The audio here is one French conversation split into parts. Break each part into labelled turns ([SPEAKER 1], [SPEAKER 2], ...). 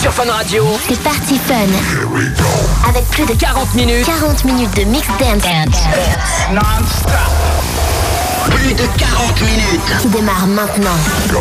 [SPEAKER 1] sur Fun Radio.
[SPEAKER 2] C'est parti Fun. Avec plus de
[SPEAKER 1] 40 minutes.
[SPEAKER 2] 40 minutes de mix dance. dance.
[SPEAKER 1] Non-stop. Plus de 40 minutes.
[SPEAKER 2] Qui démarre maintenant.
[SPEAKER 3] Go.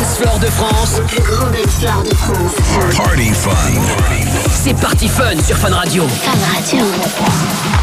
[SPEAKER 3] dance floor de France. Le plus gros dance
[SPEAKER 1] floor de France. Party fun. C'est parti fun
[SPEAKER 4] sur Fun Radio.
[SPEAKER 2] Fun Radio.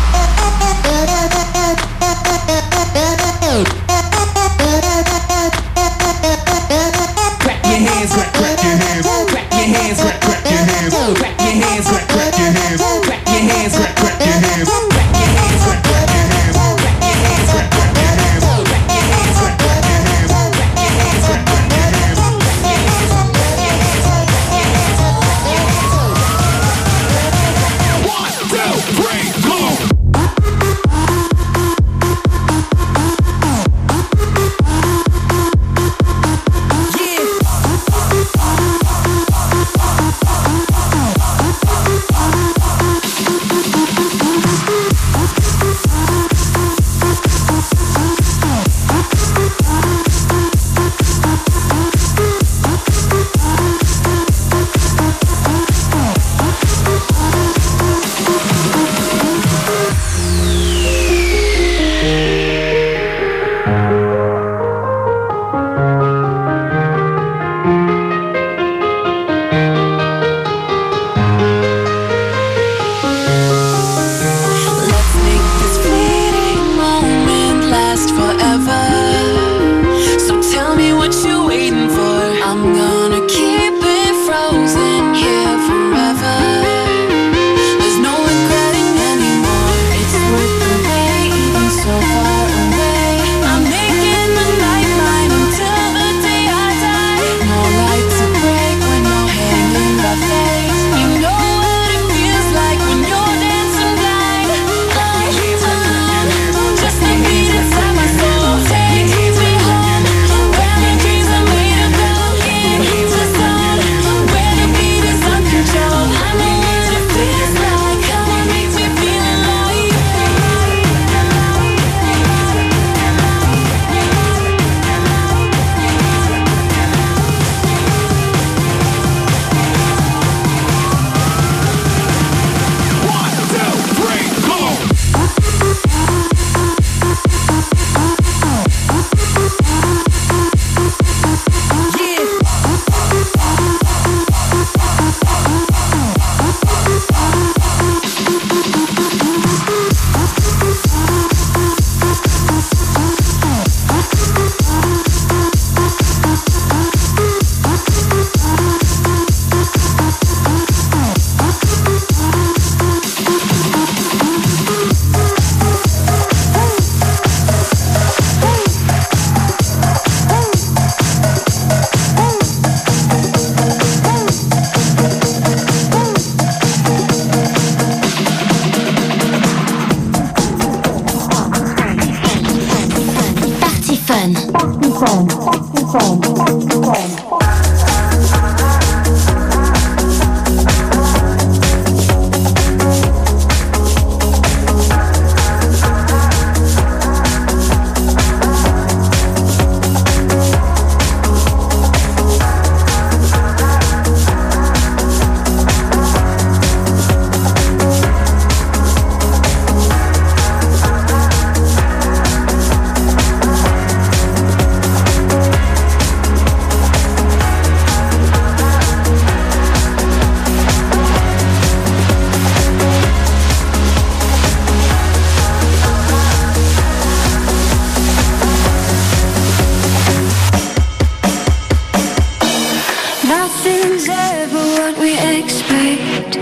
[SPEAKER 5] Nothing's ever what we expect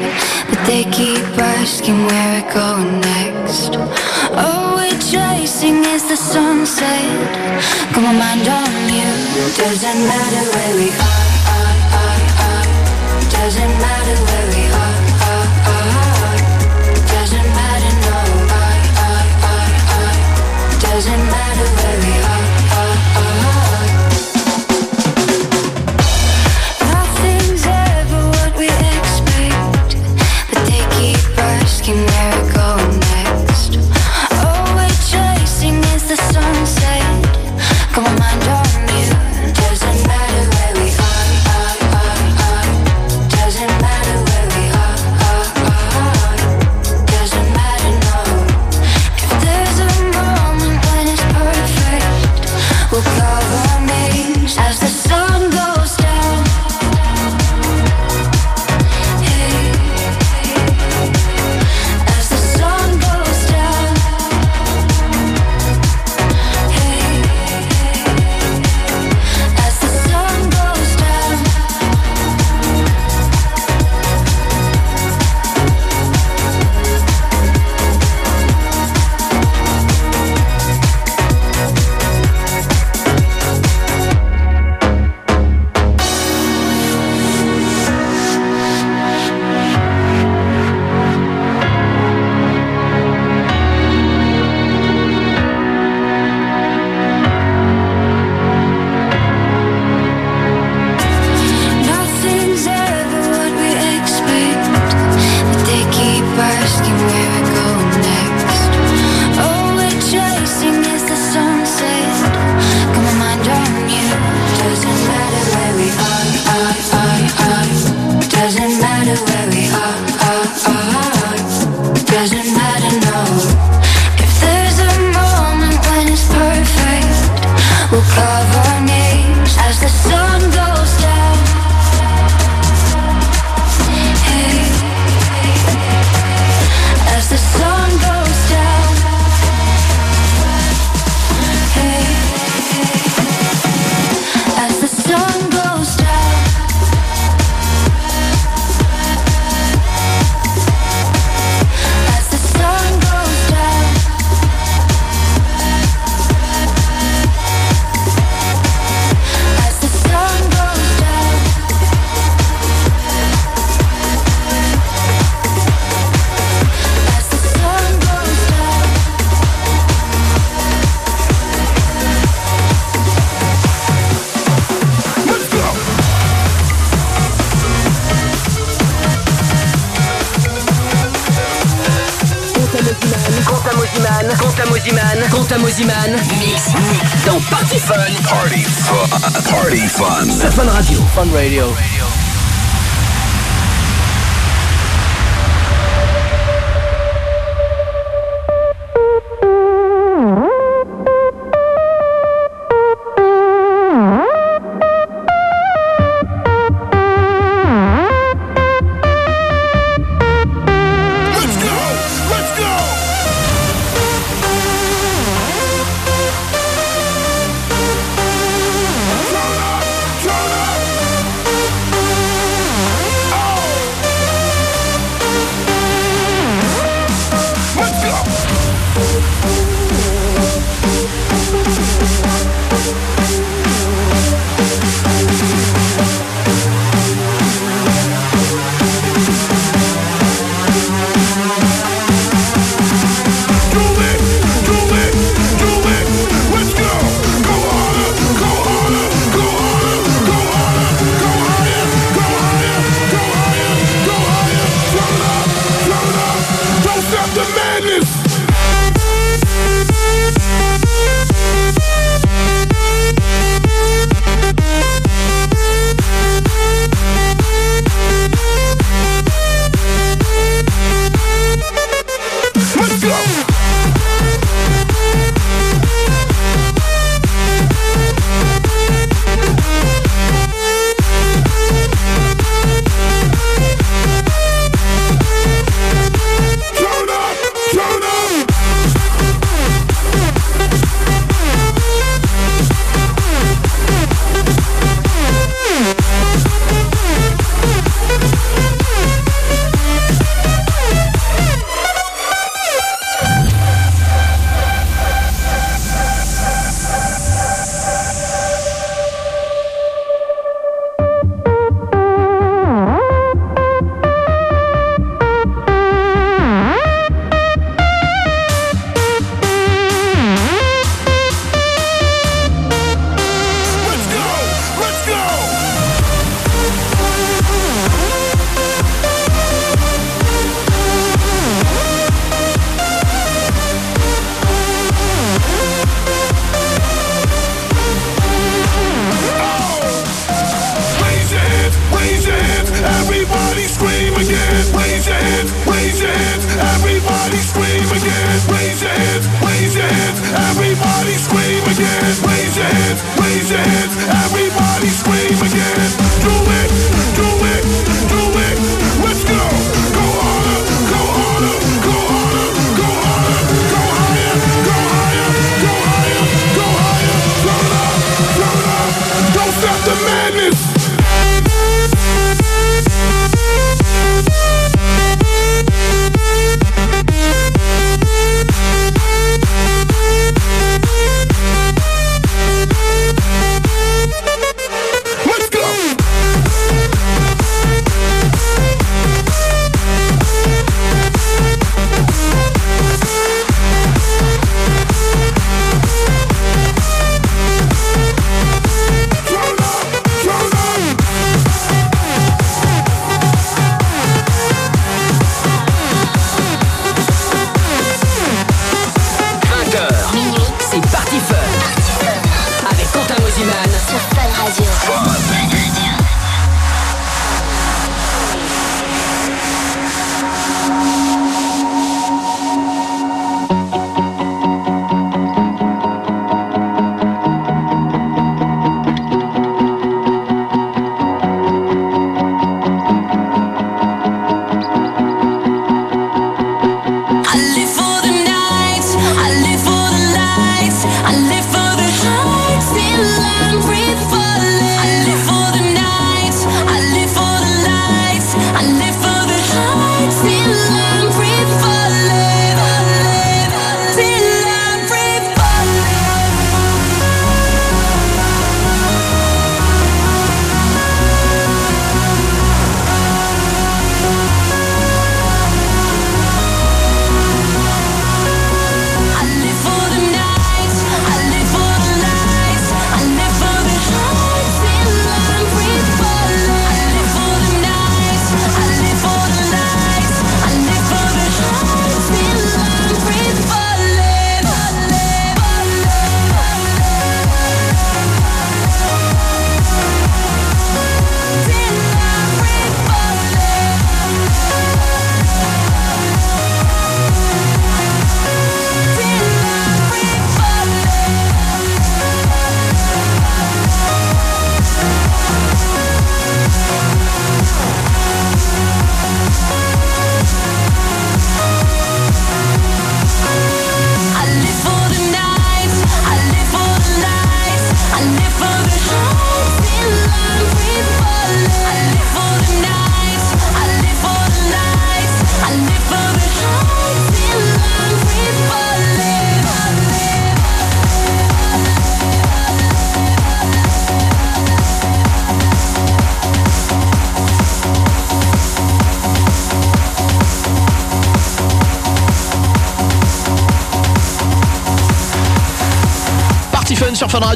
[SPEAKER 5] But they keep asking where we're going next. All we're chasing is the sunset Got my mind on you. Doesn't matter where we are, are, are, are. Doesn't matter where we are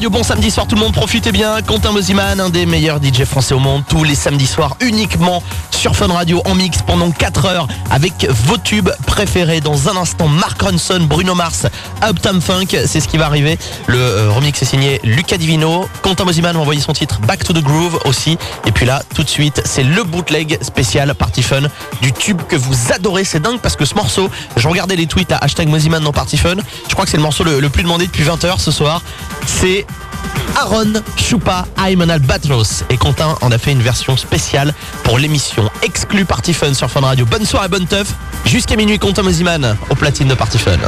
[SPEAKER 6] Bon samedi soir tout le monde, profitez bien. Quentin Moziman, un des meilleurs DJ français au monde, tous les samedis soirs uniquement sur Fun Radio en mix pendant 4 heures avec vos tubes préférés. Dans un instant, Mark Ronson, Bruno Mars, Uptown Funk, c'est ce qui va arriver. Le euh, remix est signé Luca Divino. Quentin Moziman va envoyer son titre Back to the Groove aussi. Et puis là, tout de suite, c'est le bootleg spécial Party Fun du tube que vous adorez. C'est dingue parce que ce morceau, je regardais les tweets à hashtag Moziman dans Party Fun. Je crois que c'est le morceau le, le plus demandé depuis 20h ce soir. C'est Aaron Choupa I'm an Albatros et Quentin en a fait une version spéciale pour l'émission exclue Party Fun sur Fun Radio. Bonne soirée, bonne teuf. Jusqu'à minuit, Quentin Moziman au platine de Party Fun.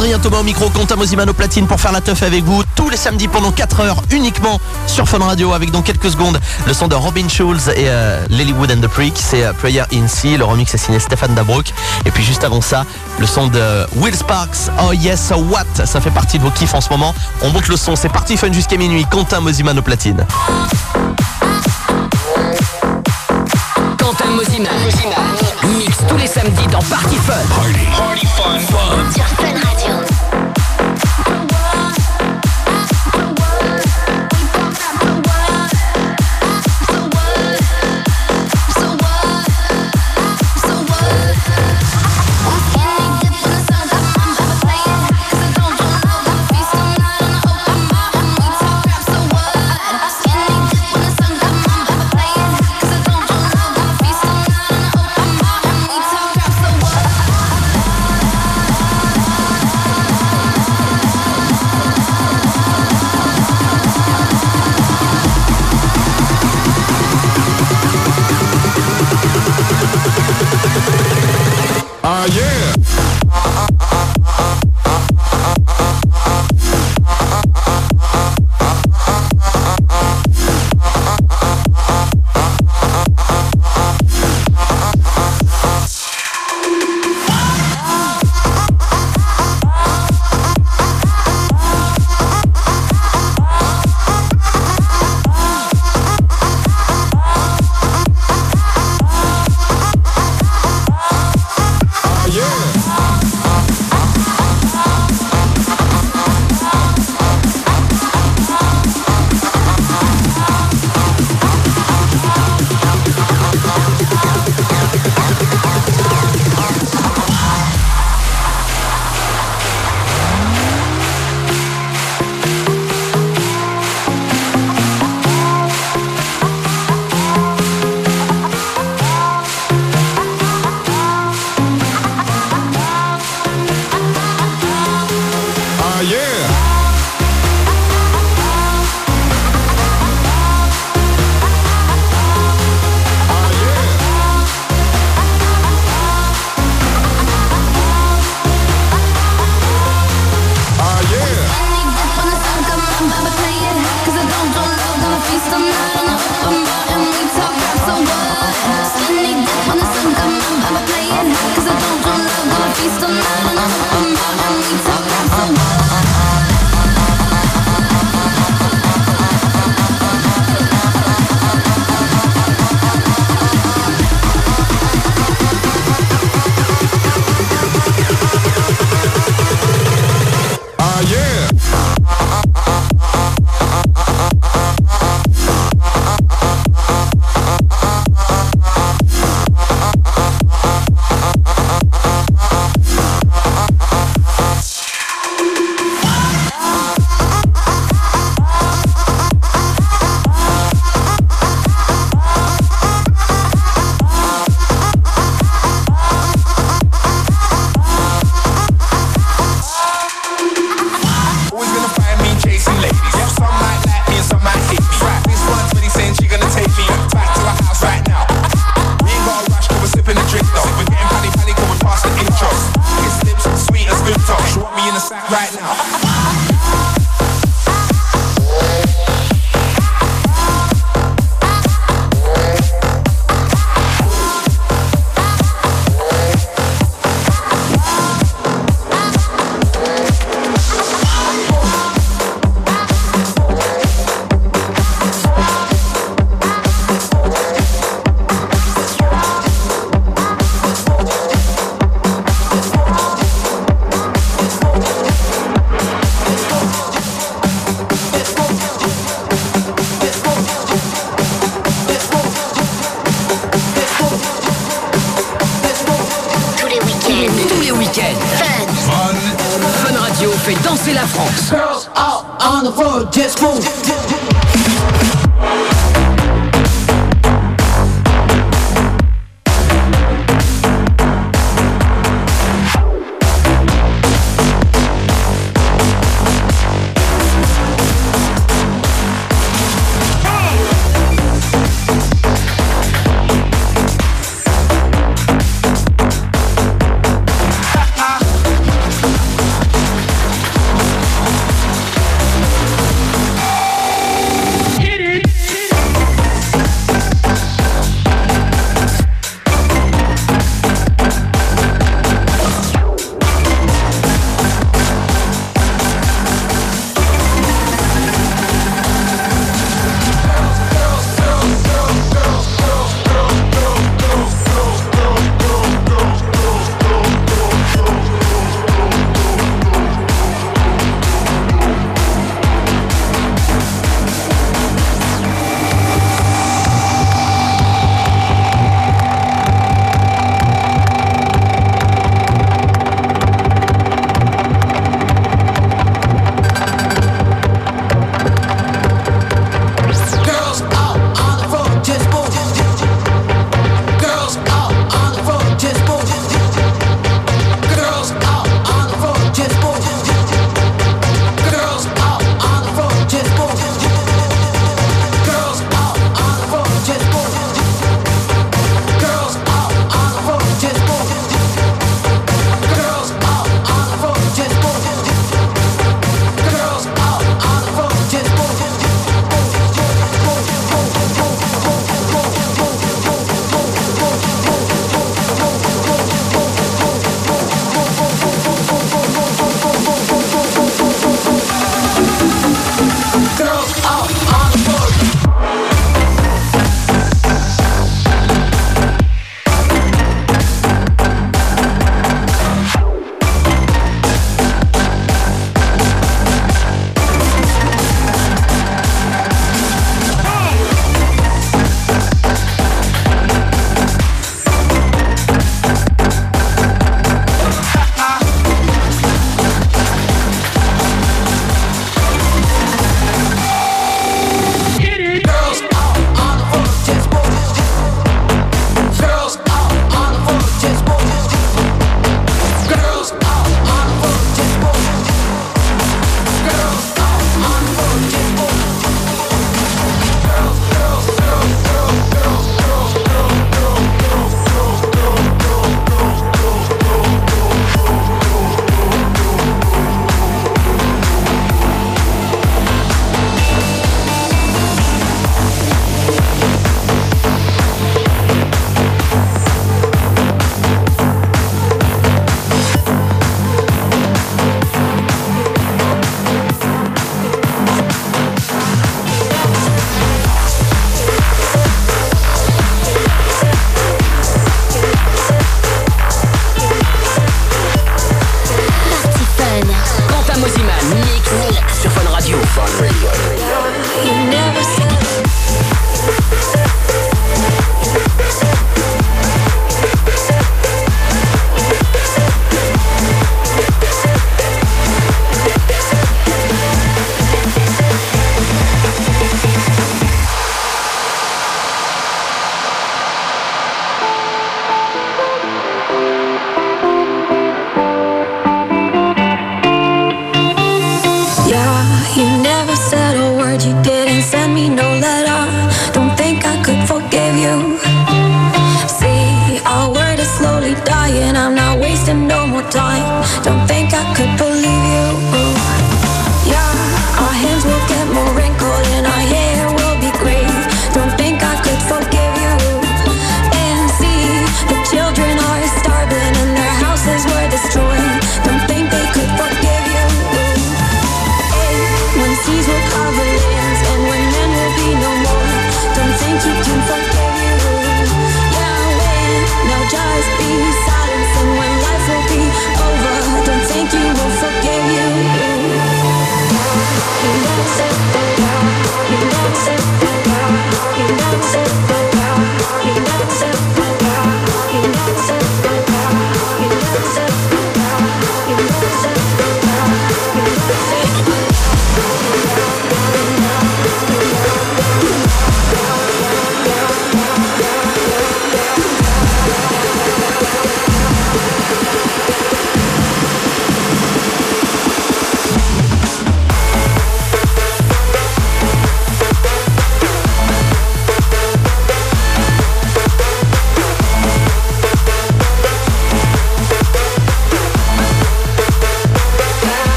[SPEAKER 6] Adrien Thomas au micro, Quentin Mosiman au platine pour faire la teuf avec vous tous les samedis pendant 4 heures uniquement sur Fun Radio avec dans quelques secondes le son de Robin Schulz et euh, Lilywood and the Prick, c'est euh, Prayer in Sea, le remix est signé Stéphane Dabrook et puis juste avant ça le son de Will Sparks, Oh Yes What, ça fait partie de vos kiffs en ce moment, on monte le son, c'est parti Fun jusqu'à minuit, Quentin Mosiman au platine.
[SPEAKER 3] Quentin. Mix tous les samedis dans Party Fun.
[SPEAKER 7] Sur Fun Radio.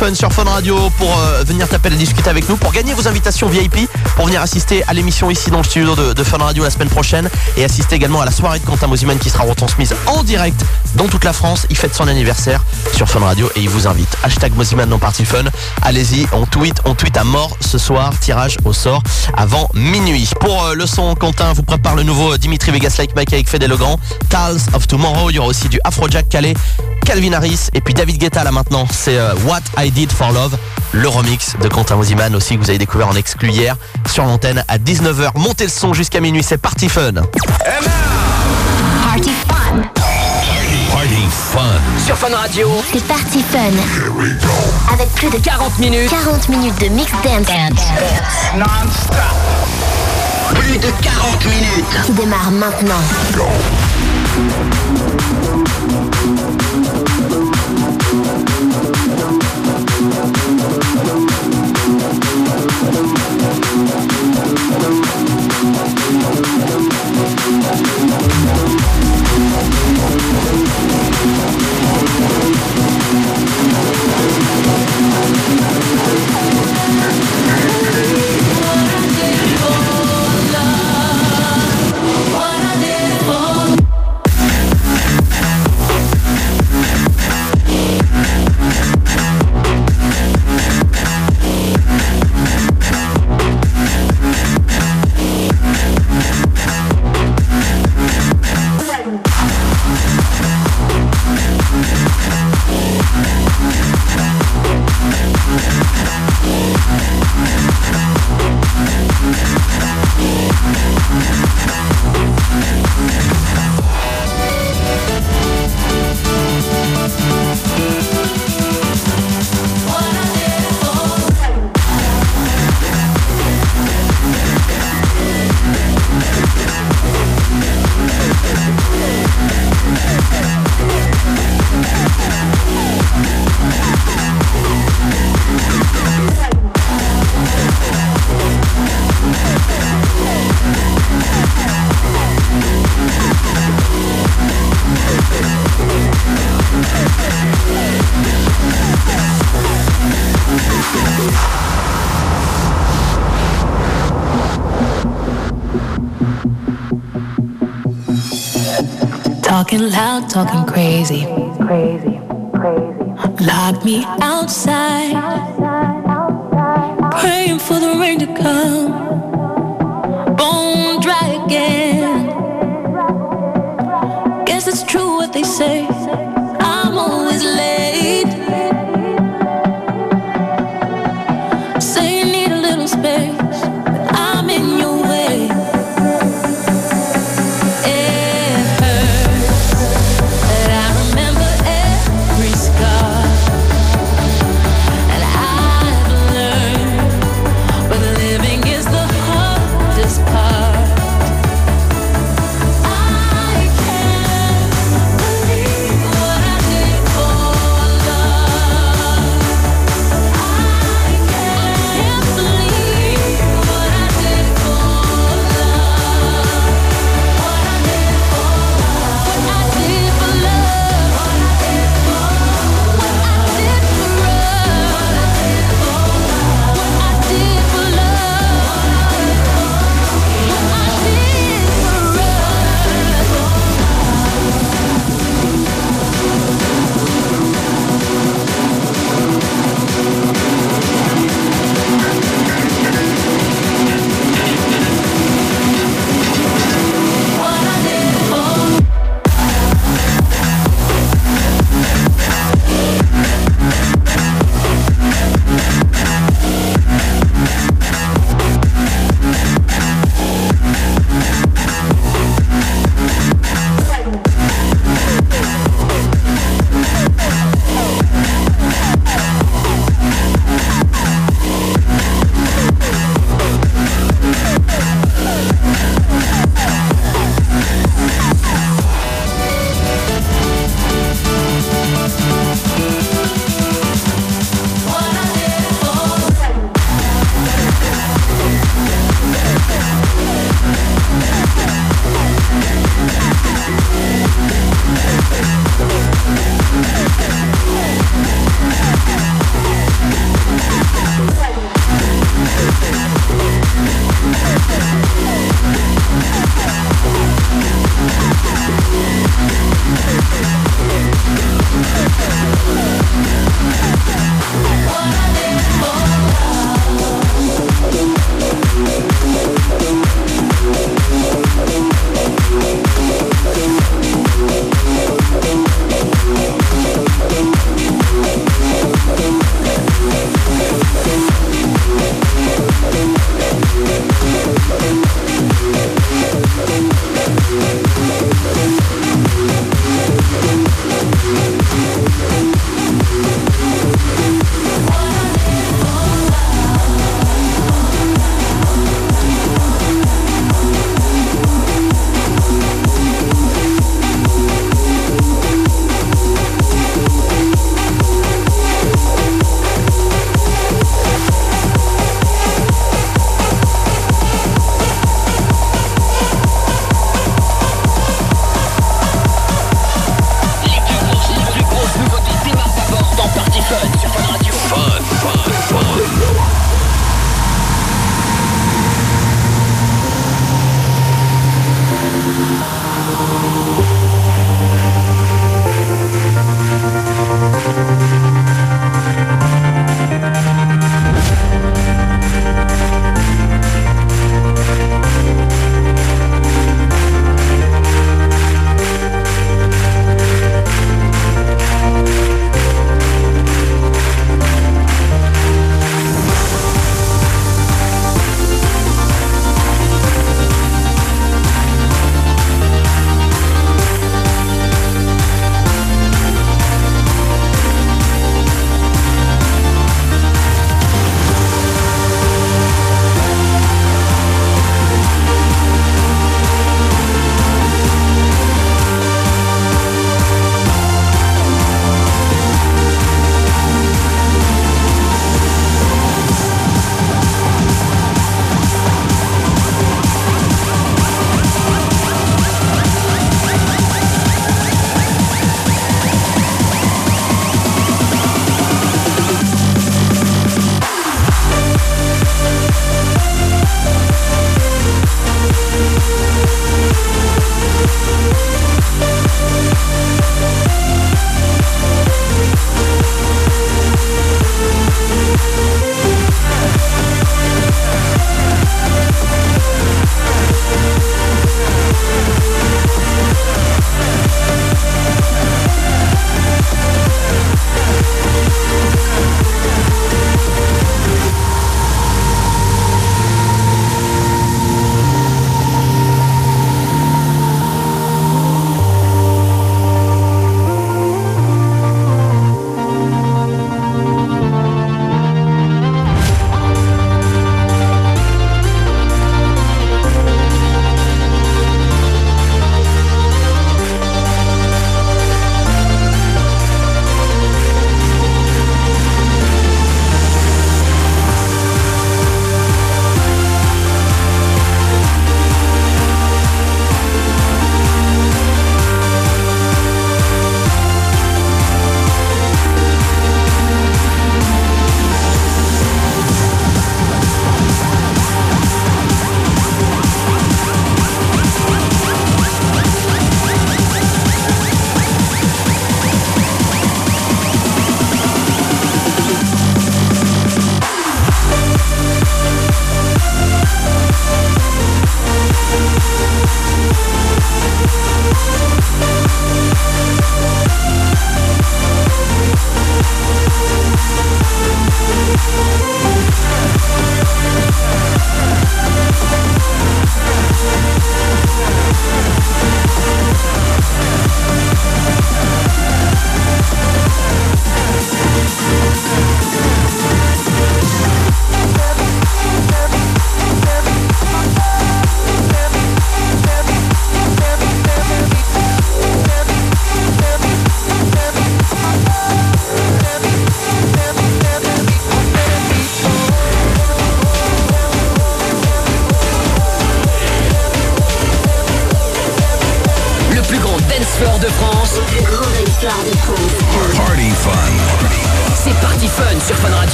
[SPEAKER 6] Sur Fun Radio pour euh, venir t'appeler et discuter avec nous, pour gagner vos invitations VIP, pour venir assister à l'émission ici dans le studio de, Fun Radio la semaine prochaine et assister également à la soirée de Quentin Moziman qui sera retransmise en direct dans toute la France. Il fête son anniversaire sur Fun Radio et il vous invite. Hashtag Moziman dans Party Fun. Allez-y, on tweet, on tweet à mort ce soir. Tirage au sort avant minuit. Pour euh, le son, Quentin vous prépare le nouveau Dimitri Vegas Like Mike avec Fede Legrand. Tales of Tomorrow. Il y aura aussi du Afrojack Calais, Calvin Harris et puis David Guetta là maintenant. C'est euh, What I Did for Love. Le remix de Quentin Moziman aussi que vous avez découvert en exclu hier sur l'antenne à 19h. Montez le son jusqu'à minuit. C'est Party Fun.
[SPEAKER 7] Party Fun.
[SPEAKER 8] Party fun.
[SPEAKER 3] Sur Fun Radio,
[SPEAKER 7] C'est Party Fun. Avec plus de
[SPEAKER 3] 40 minutes.
[SPEAKER 7] 40 minutes de mix dance
[SPEAKER 1] Plus de 40 minutes.
[SPEAKER 7] qui démarre maintenant.
[SPEAKER 2] Thank you. Loud, talking crazy. Crazy, crazy. Lock me outside. Praying for the rain to come.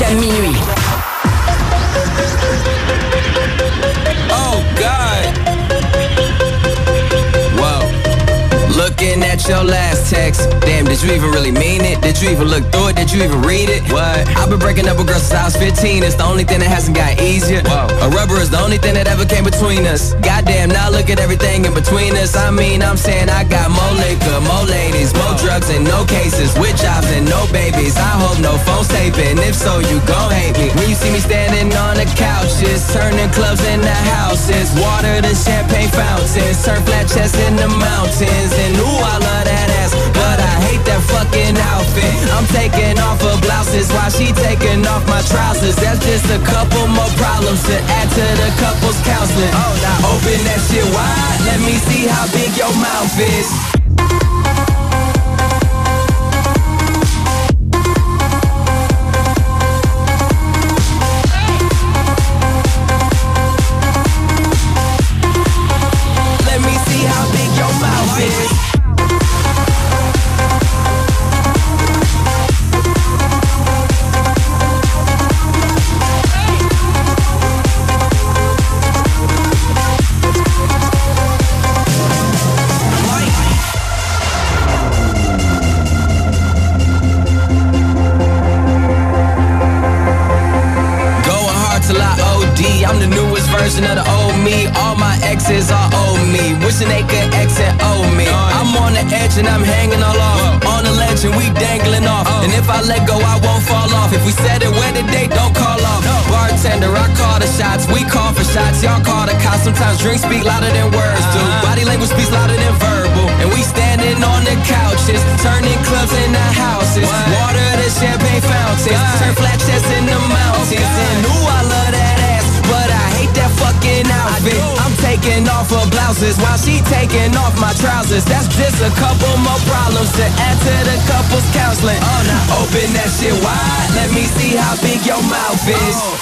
[SPEAKER 4] Jusqu'à minuit.
[SPEAKER 9] Oh God. Whoa. Looking at your last text. Did you even really mean it? Did you even look through it? Did you even read it? What? I've been breaking up with girls since I was 15. It's the only thing that hasn't got easier. Whoa. A rubber is the only thing that ever came between us. Goddamn, now look at everything in between us. I mean, I'm saying I got more liquor, more ladies, more drugs and no cases. With jobs and no babies. I hope no phone's taping. If so, you gon' hate me. When you see me standing on the couches, turning clubs into houses. Water to champagne fountains. Turn flat chests in the mountains. And ooh, I love that ass. Hate that fucking outfit. I'm taking off her blouses while she taking off my trousers. That's just a couple more problems to add to the couple's counseling. Oh, now open that shit wide. Let me see how big your mouth is. Sometimes drinks speak louder than words do. Body language speaks louder than verbal. And we standing on the couches, turning clubs into houses. Water to champagne fountains. Turn flat chests in the mountains. And ooh, I love that ass, but I hate that fucking outfit. I'm taking off her blouses while she taking off my trousers. That's just a couple more problems to add to the couple's counseling. Oh, now open that shit wide. Let me see how big your mouth is.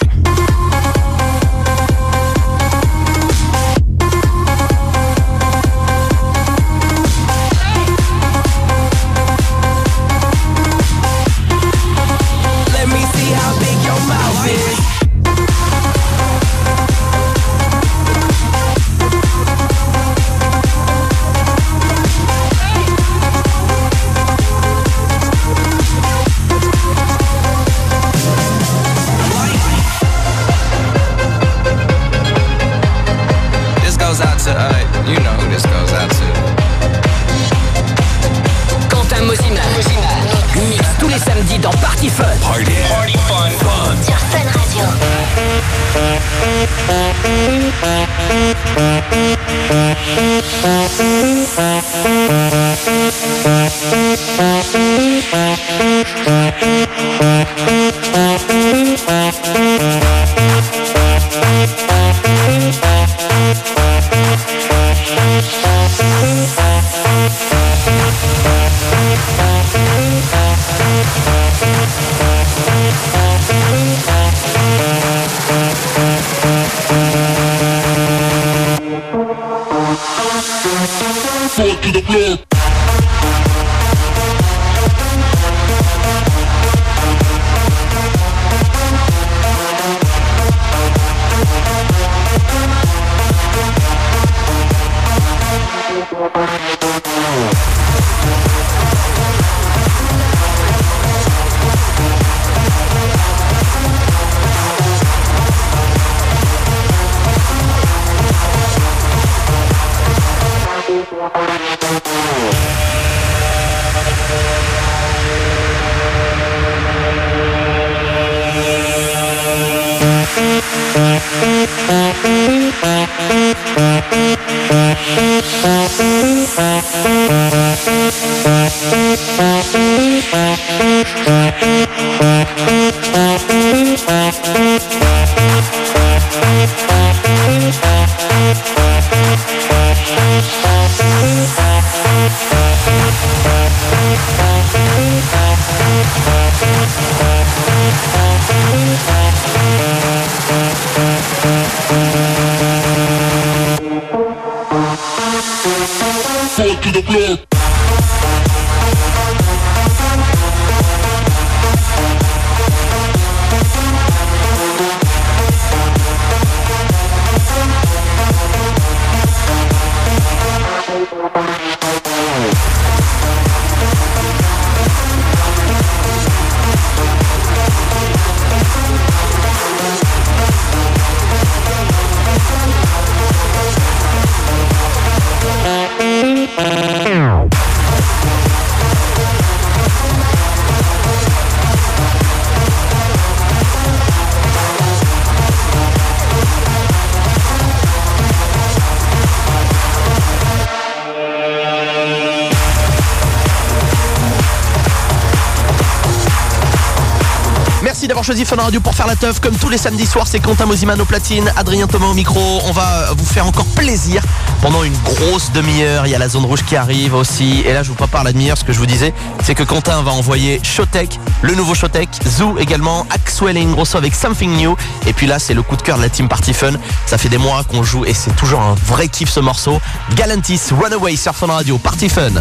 [SPEAKER 4] Fun
[SPEAKER 7] Radio
[SPEAKER 10] pour faire la teuf. Comme tous les samedis soirs, c'est Quentin Mosiman au platine, Adrien Thomas au micro. On va vous faire encore plaisir pendant une grosse demi-heure. Il y a la zone rouge qui arrive aussi. Et là, je vous prépare la demi-heure. Ce que je vous disais, c'est que Quentin va envoyer Showtech, le nouveau Showtech, Zoo également, Axwell et Ingrosso avec Something New. Et puis là, c'est le coup de cœur de la team Party Fun. Ça fait des mois qu'on joue et c'est toujours un vrai kiff ce morceau. Galantis, Runaway sur Fun Radio, Party Fun.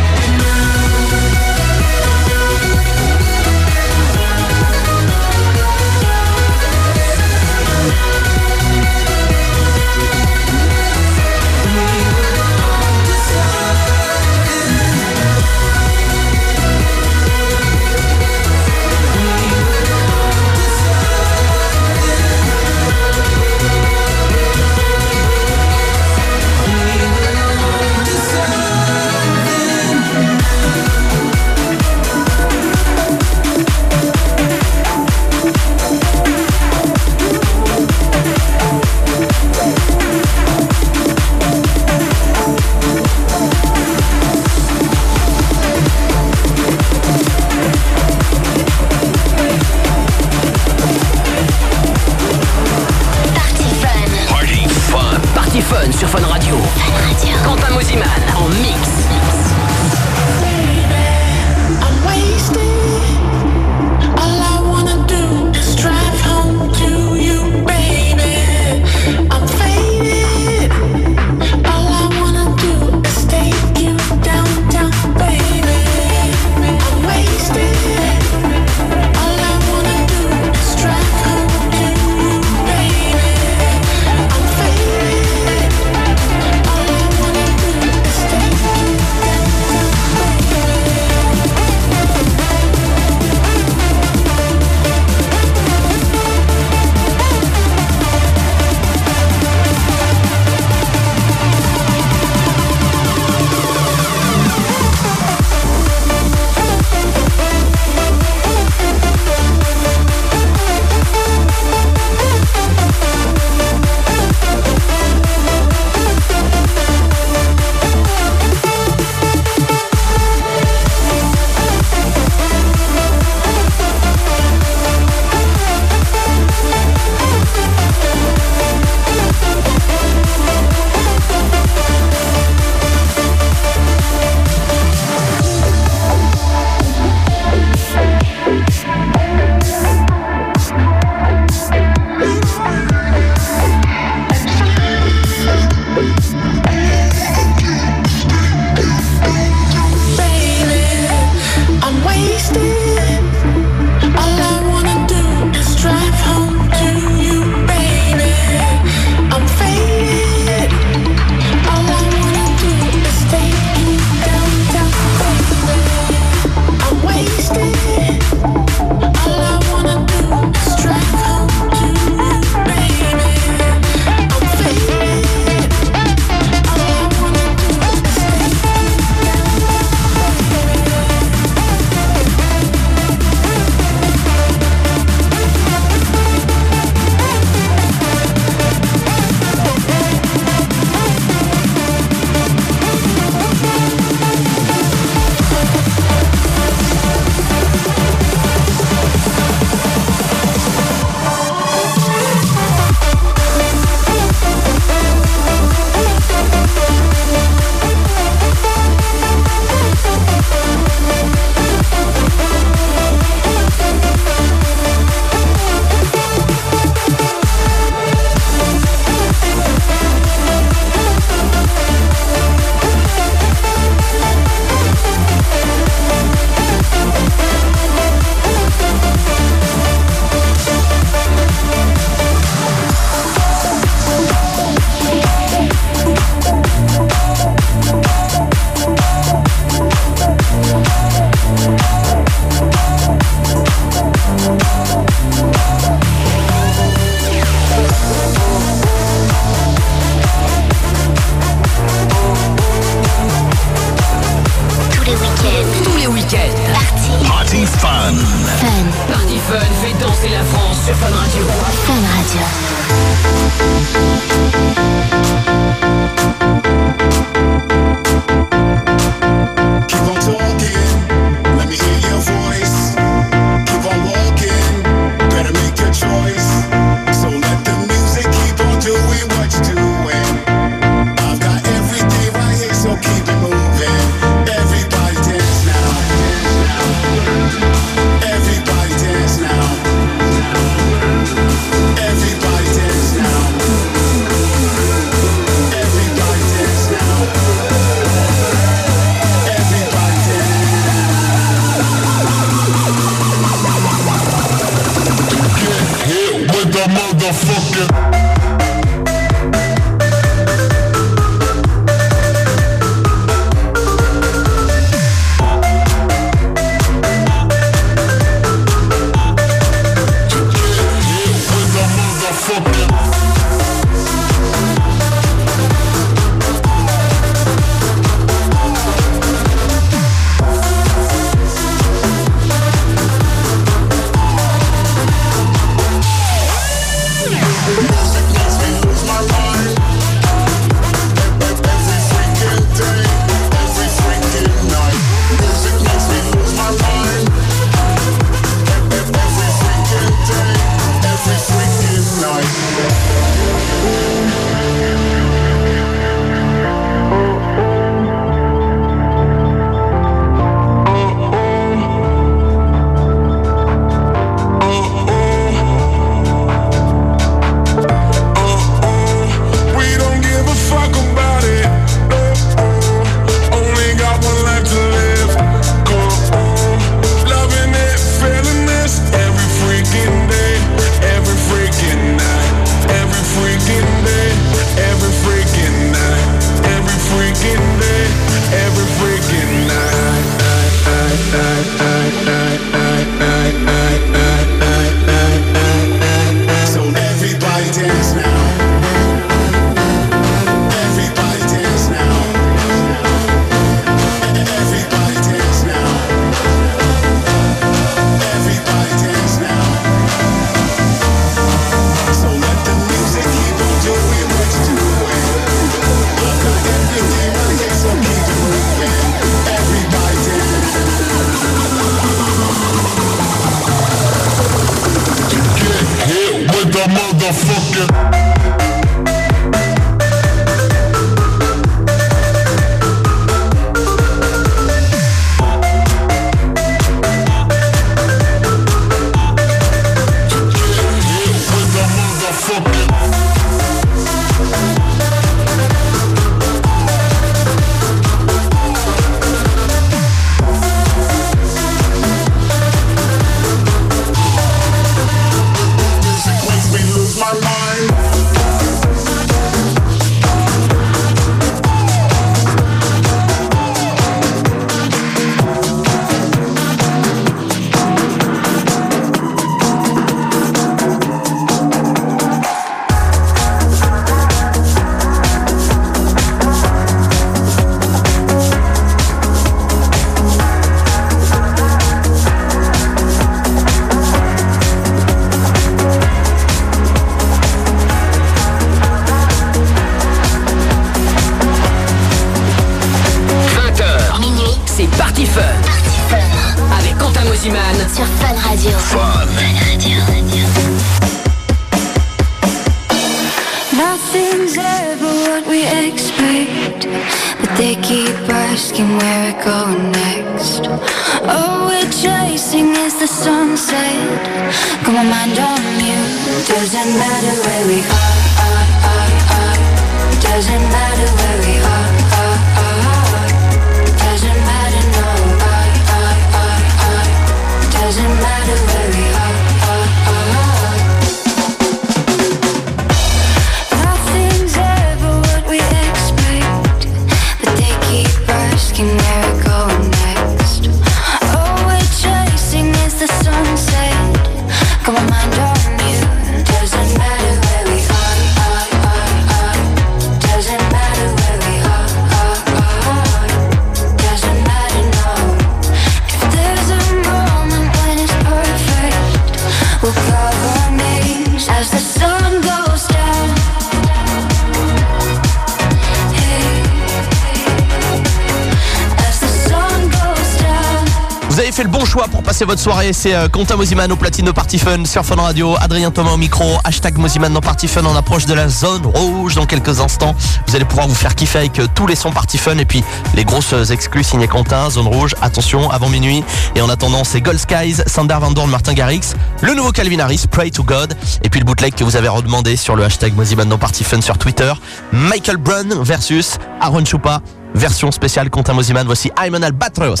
[SPEAKER 6] Passer votre soirée. C'est euh, Quentin Mosiman au platine de Party Fun sur Fun Radio. Adrien Thomas au micro. Hashtag Mosiman dans Party Fun. On approche de la zone rouge dans quelques instants. Vous allez pouvoir vous faire kiffer avec euh, tous les sons Party Fun et puis les grosses euh, exclus signées Quentin. Zone rouge. Attention, avant minuit. Et en attendant, c'est Gold Skies, Sander Van Dorn, Martin Garrix, le nouveau Calvin Harris, Pray to God. Et puis le bootleg que vous avez redemandé sur le hashtag Mosiman dans Party Fun sur Twitter. Michael Brown versus Aaron Chupa. Version spéciale Quentin Mosiman. Voici Ayman Albatros.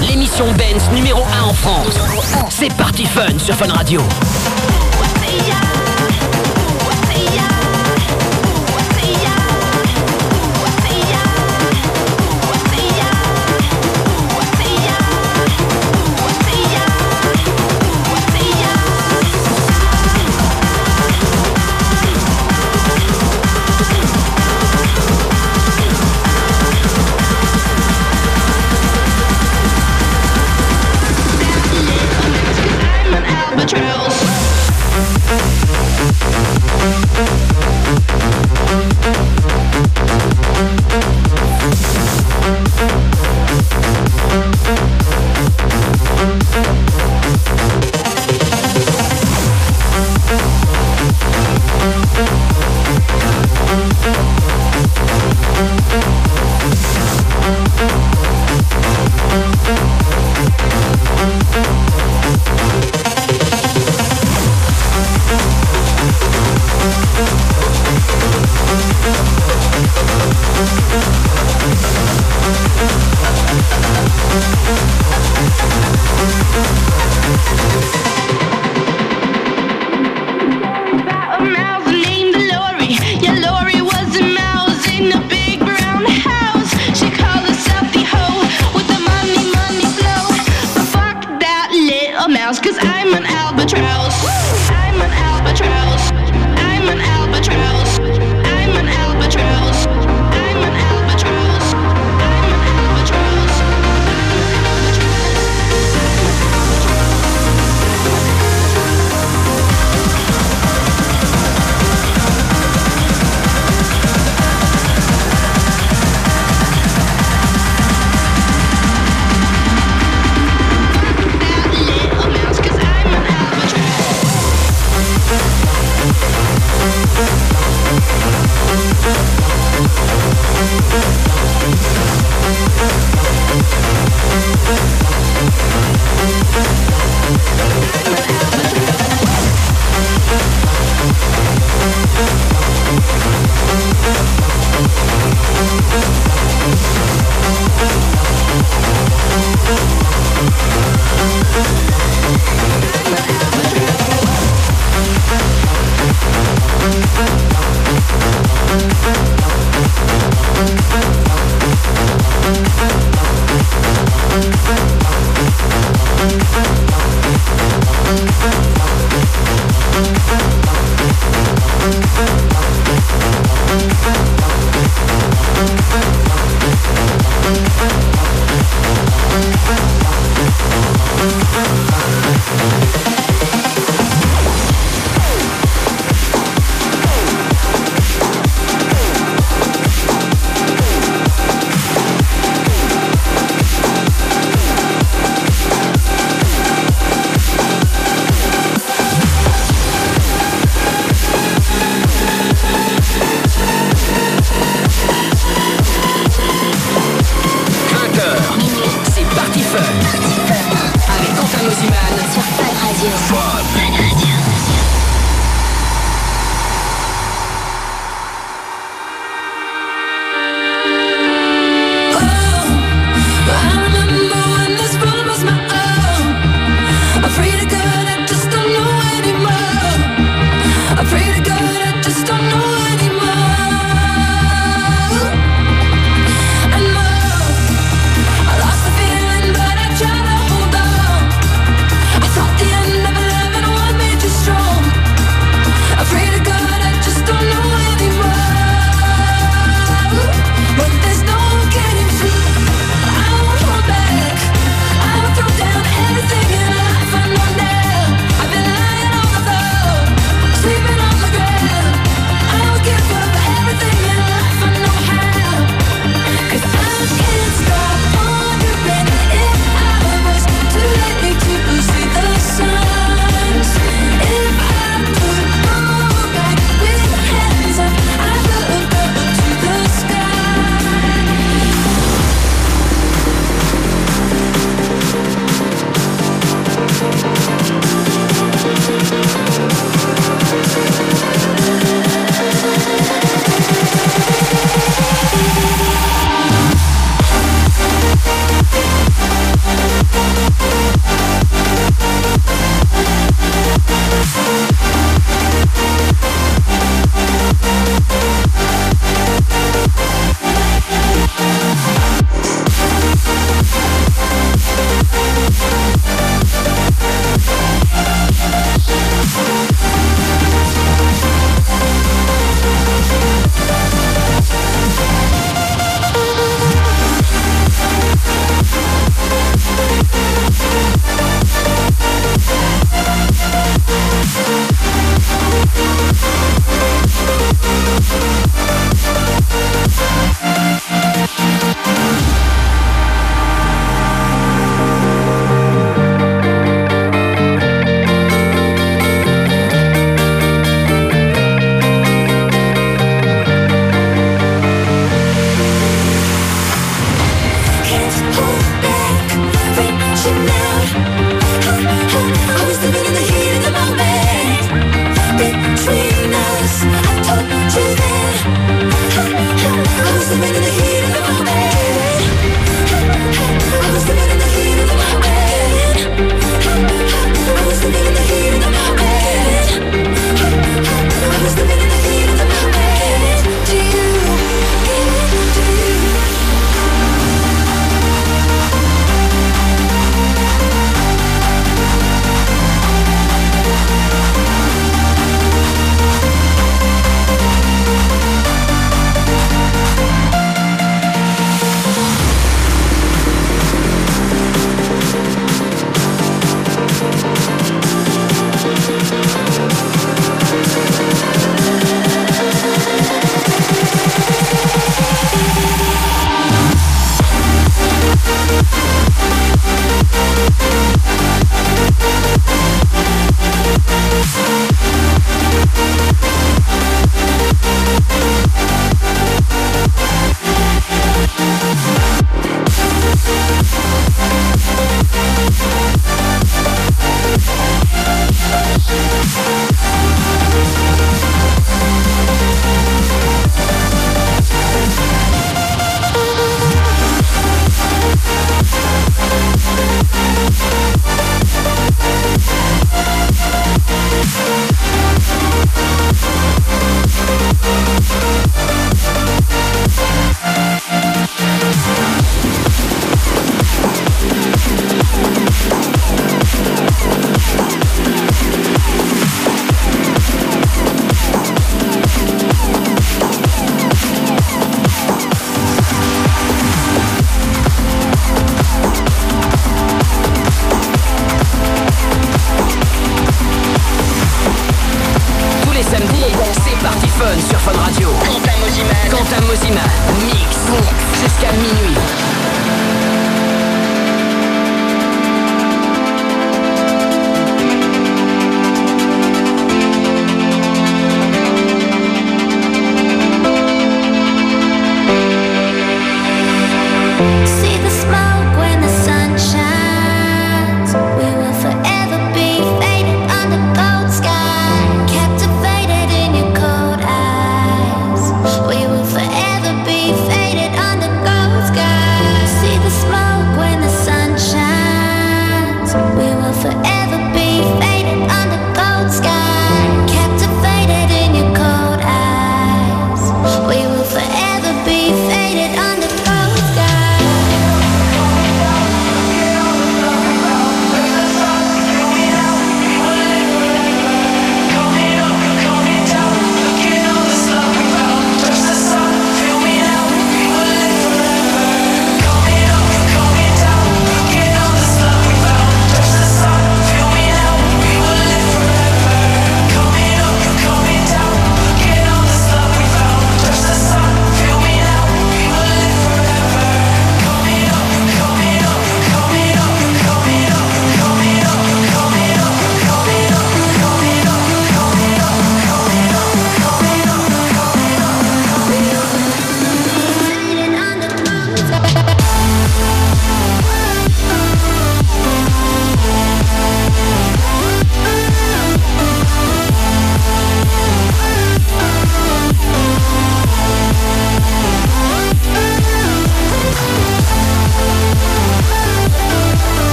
[SPEAKER 11] L'émission Benz numéro 1 en France. C'est Party Fun sur Fun Radio.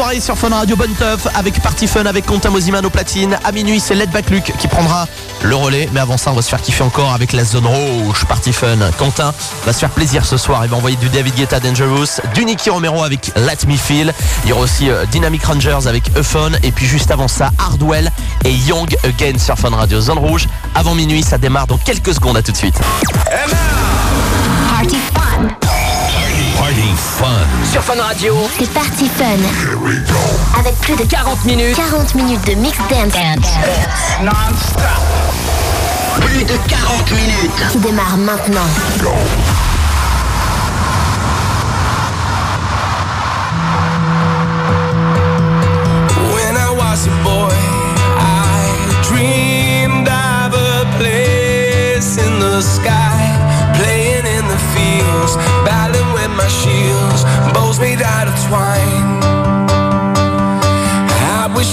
[SPEAKER 6] Soirée sur Fun Radio, bonne teuf avec Party Fun avec Quentin Moziman platine. À minuit, c'est Led Back Luke qui prendra le relais. Mais avant ça, on va se faire kiffer encore avec la zone rouge Party Fun. Quentin va se faire plaisir ce soir. Il va envoyer du David Guetta Dangerous, du Nicky Romero avec Let Me Feel. Il y aura aussi euh, Dynamic Rangers avec Euphone. Et puis juste avant ça, Hardwell et Young Again sur Fun Radio. Zone rouge. Avant minuit, ça démarre dans quelques secondes. À tout de suite.
[SPEAKER 7] Fun.
[SPEAKER 3] Sur Fun Radio.
[SPEAKER 7] C'est Party Fun. Avec plus de
[SPEAKER 3] 40 minutes.
[SPEAKER 7] 40 minutes de mix dance
[SPEAKER 1] Plus de 40 minutes.
[SPEAKER 7] qui démarre maintenant.
[SPEAKER 4] When I was a boy, I dreamed of a place in the sky,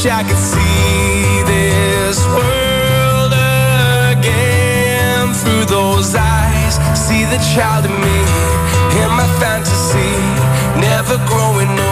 [SPEAKER 4] I
[SPEAKER 9] could see this world again through those eyes. See the child in me, in my fantasy, never growing
[SPEAKER 4] up.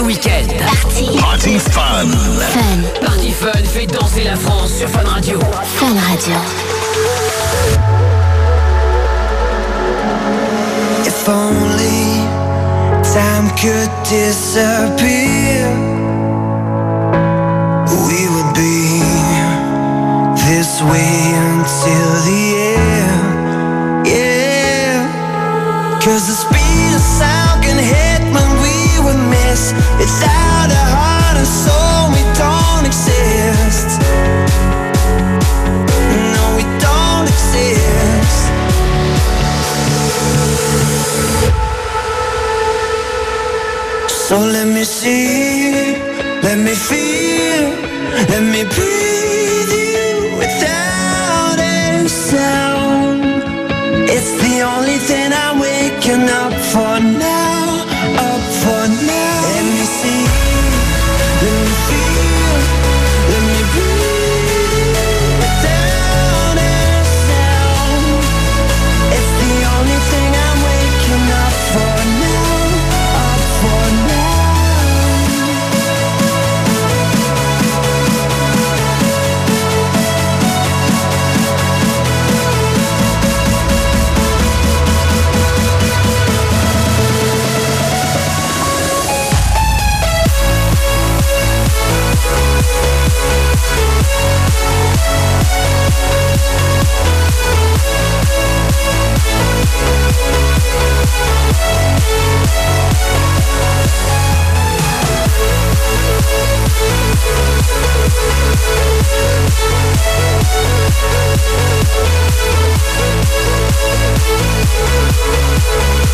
[SPEAKER 4] les
[SPEAKER 7] week-ends. Party.
[SPEAKER 4] Party fun.
[SPEAKER 2] Fun.
[SPEAKER 12] Party fun fait danser la France sur Fun Radio.
[SPEAKER 4] Fun Radio.
[SPEAKER 9] If only time could disappear, we would be this way until the end. Yeah. Cause it's So let me see, let me feel, let me breathe you without a sound. It's the only thing I'm waking up for now.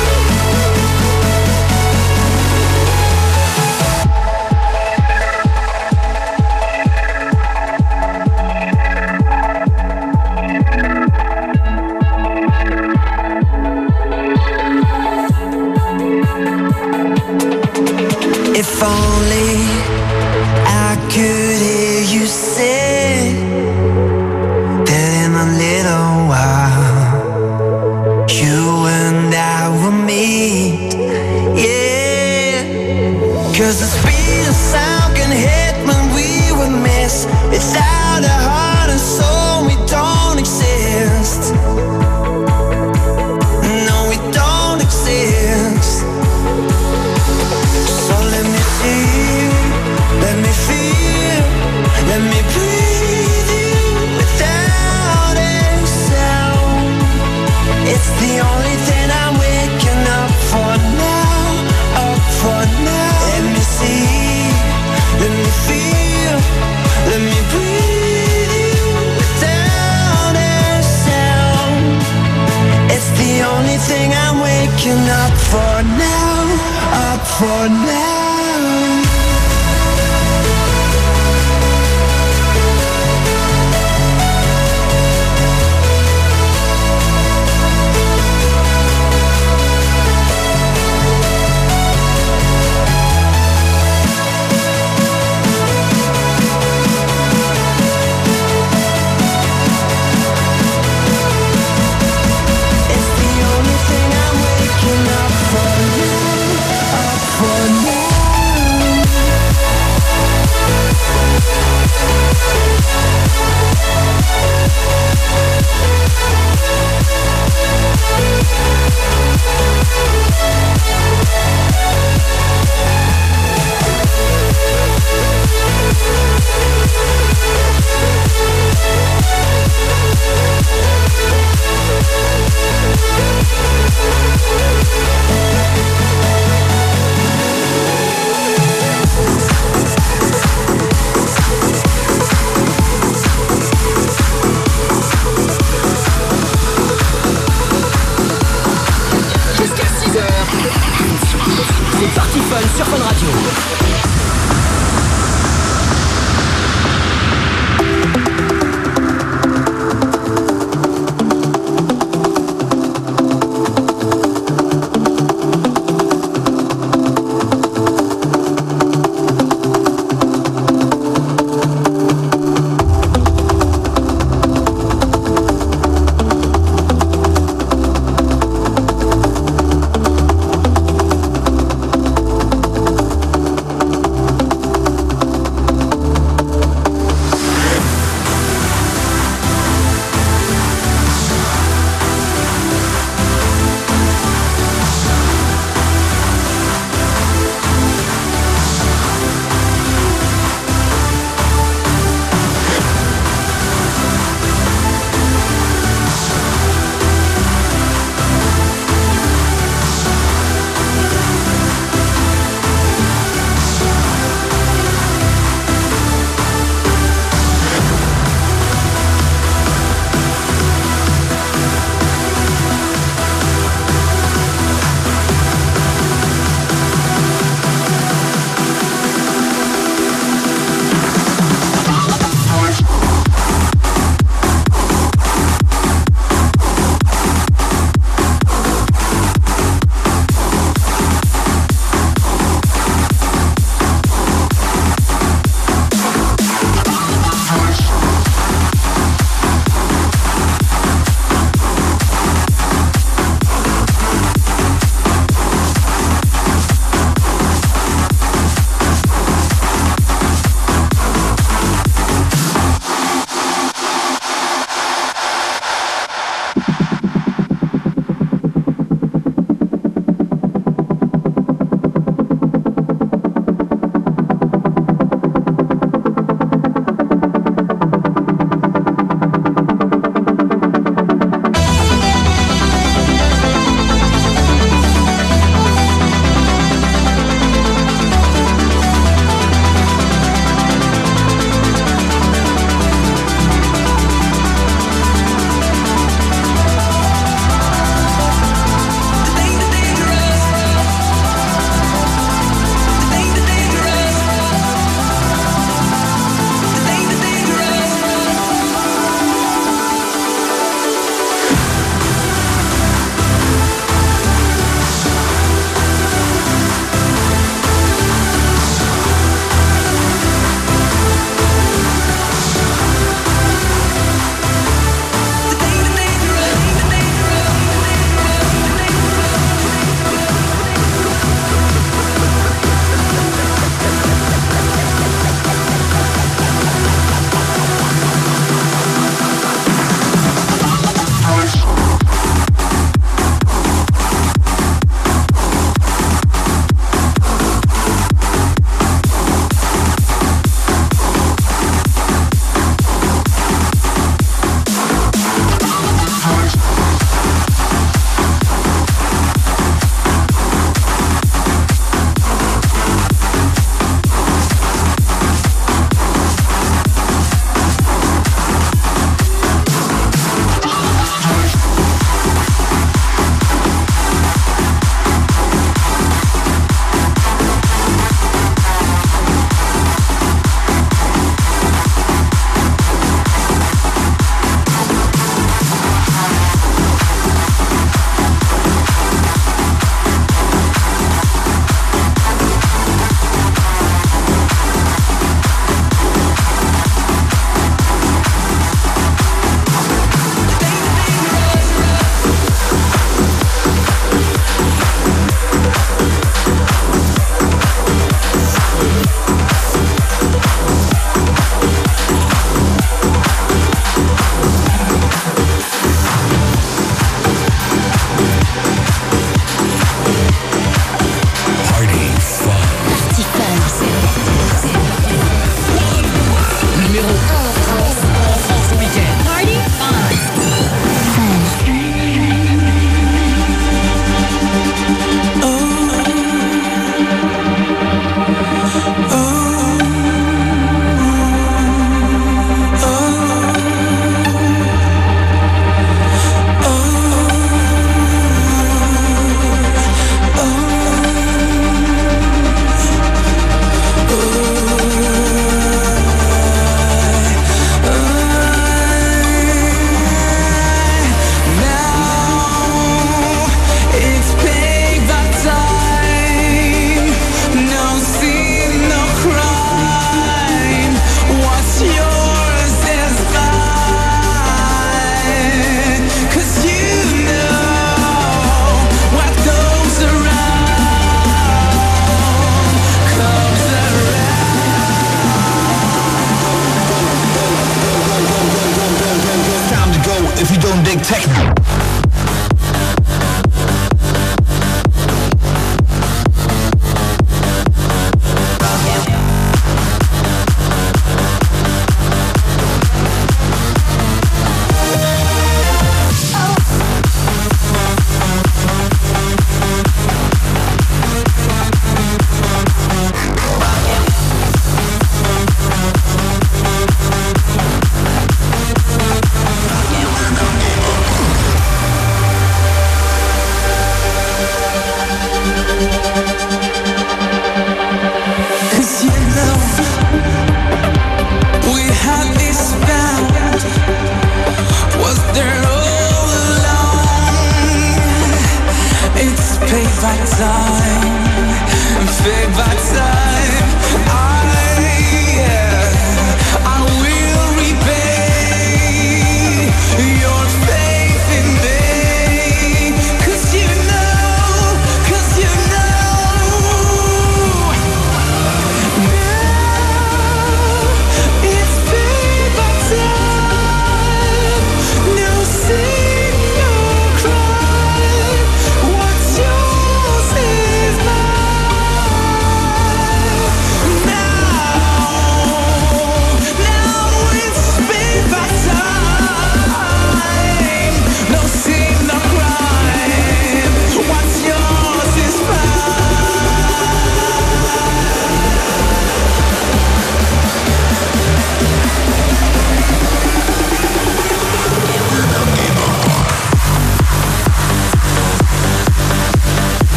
[SPEAKER 12] Thank fun.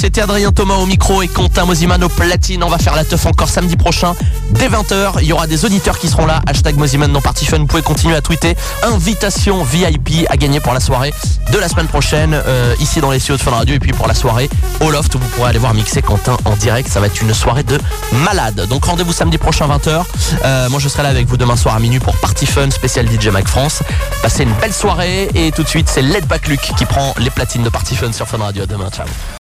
[SPEAKER 6] C'était Adrien Thomas au micro et Quentin Moziman au platine. On va faire la teuf encore samedi prochain dès 20h. Il y aura des auditeurs qui seront là. Hashtag Moziman dans Party Fun. Vous pouvez continuer à tweeter. Invitation VIP à gagner pour la soirée de la semaine prochaine euh, ici dans les studios de Fun Radio. Et puis pour la soirée au Loft, vous pourrez aller voir mixer Quentin en direct. Ça va être une soirée de malade. Donc rendez-vous samedi prochain 20h. Euh, moi je serai là avec vous demain soir à minuit pour Party Fun spécial DJ Mac France. Passez une belle soirée et tout de suite c'est Led Back Luke qui prend les platines de Party Fun sur Fun Radio. À demain, ciao.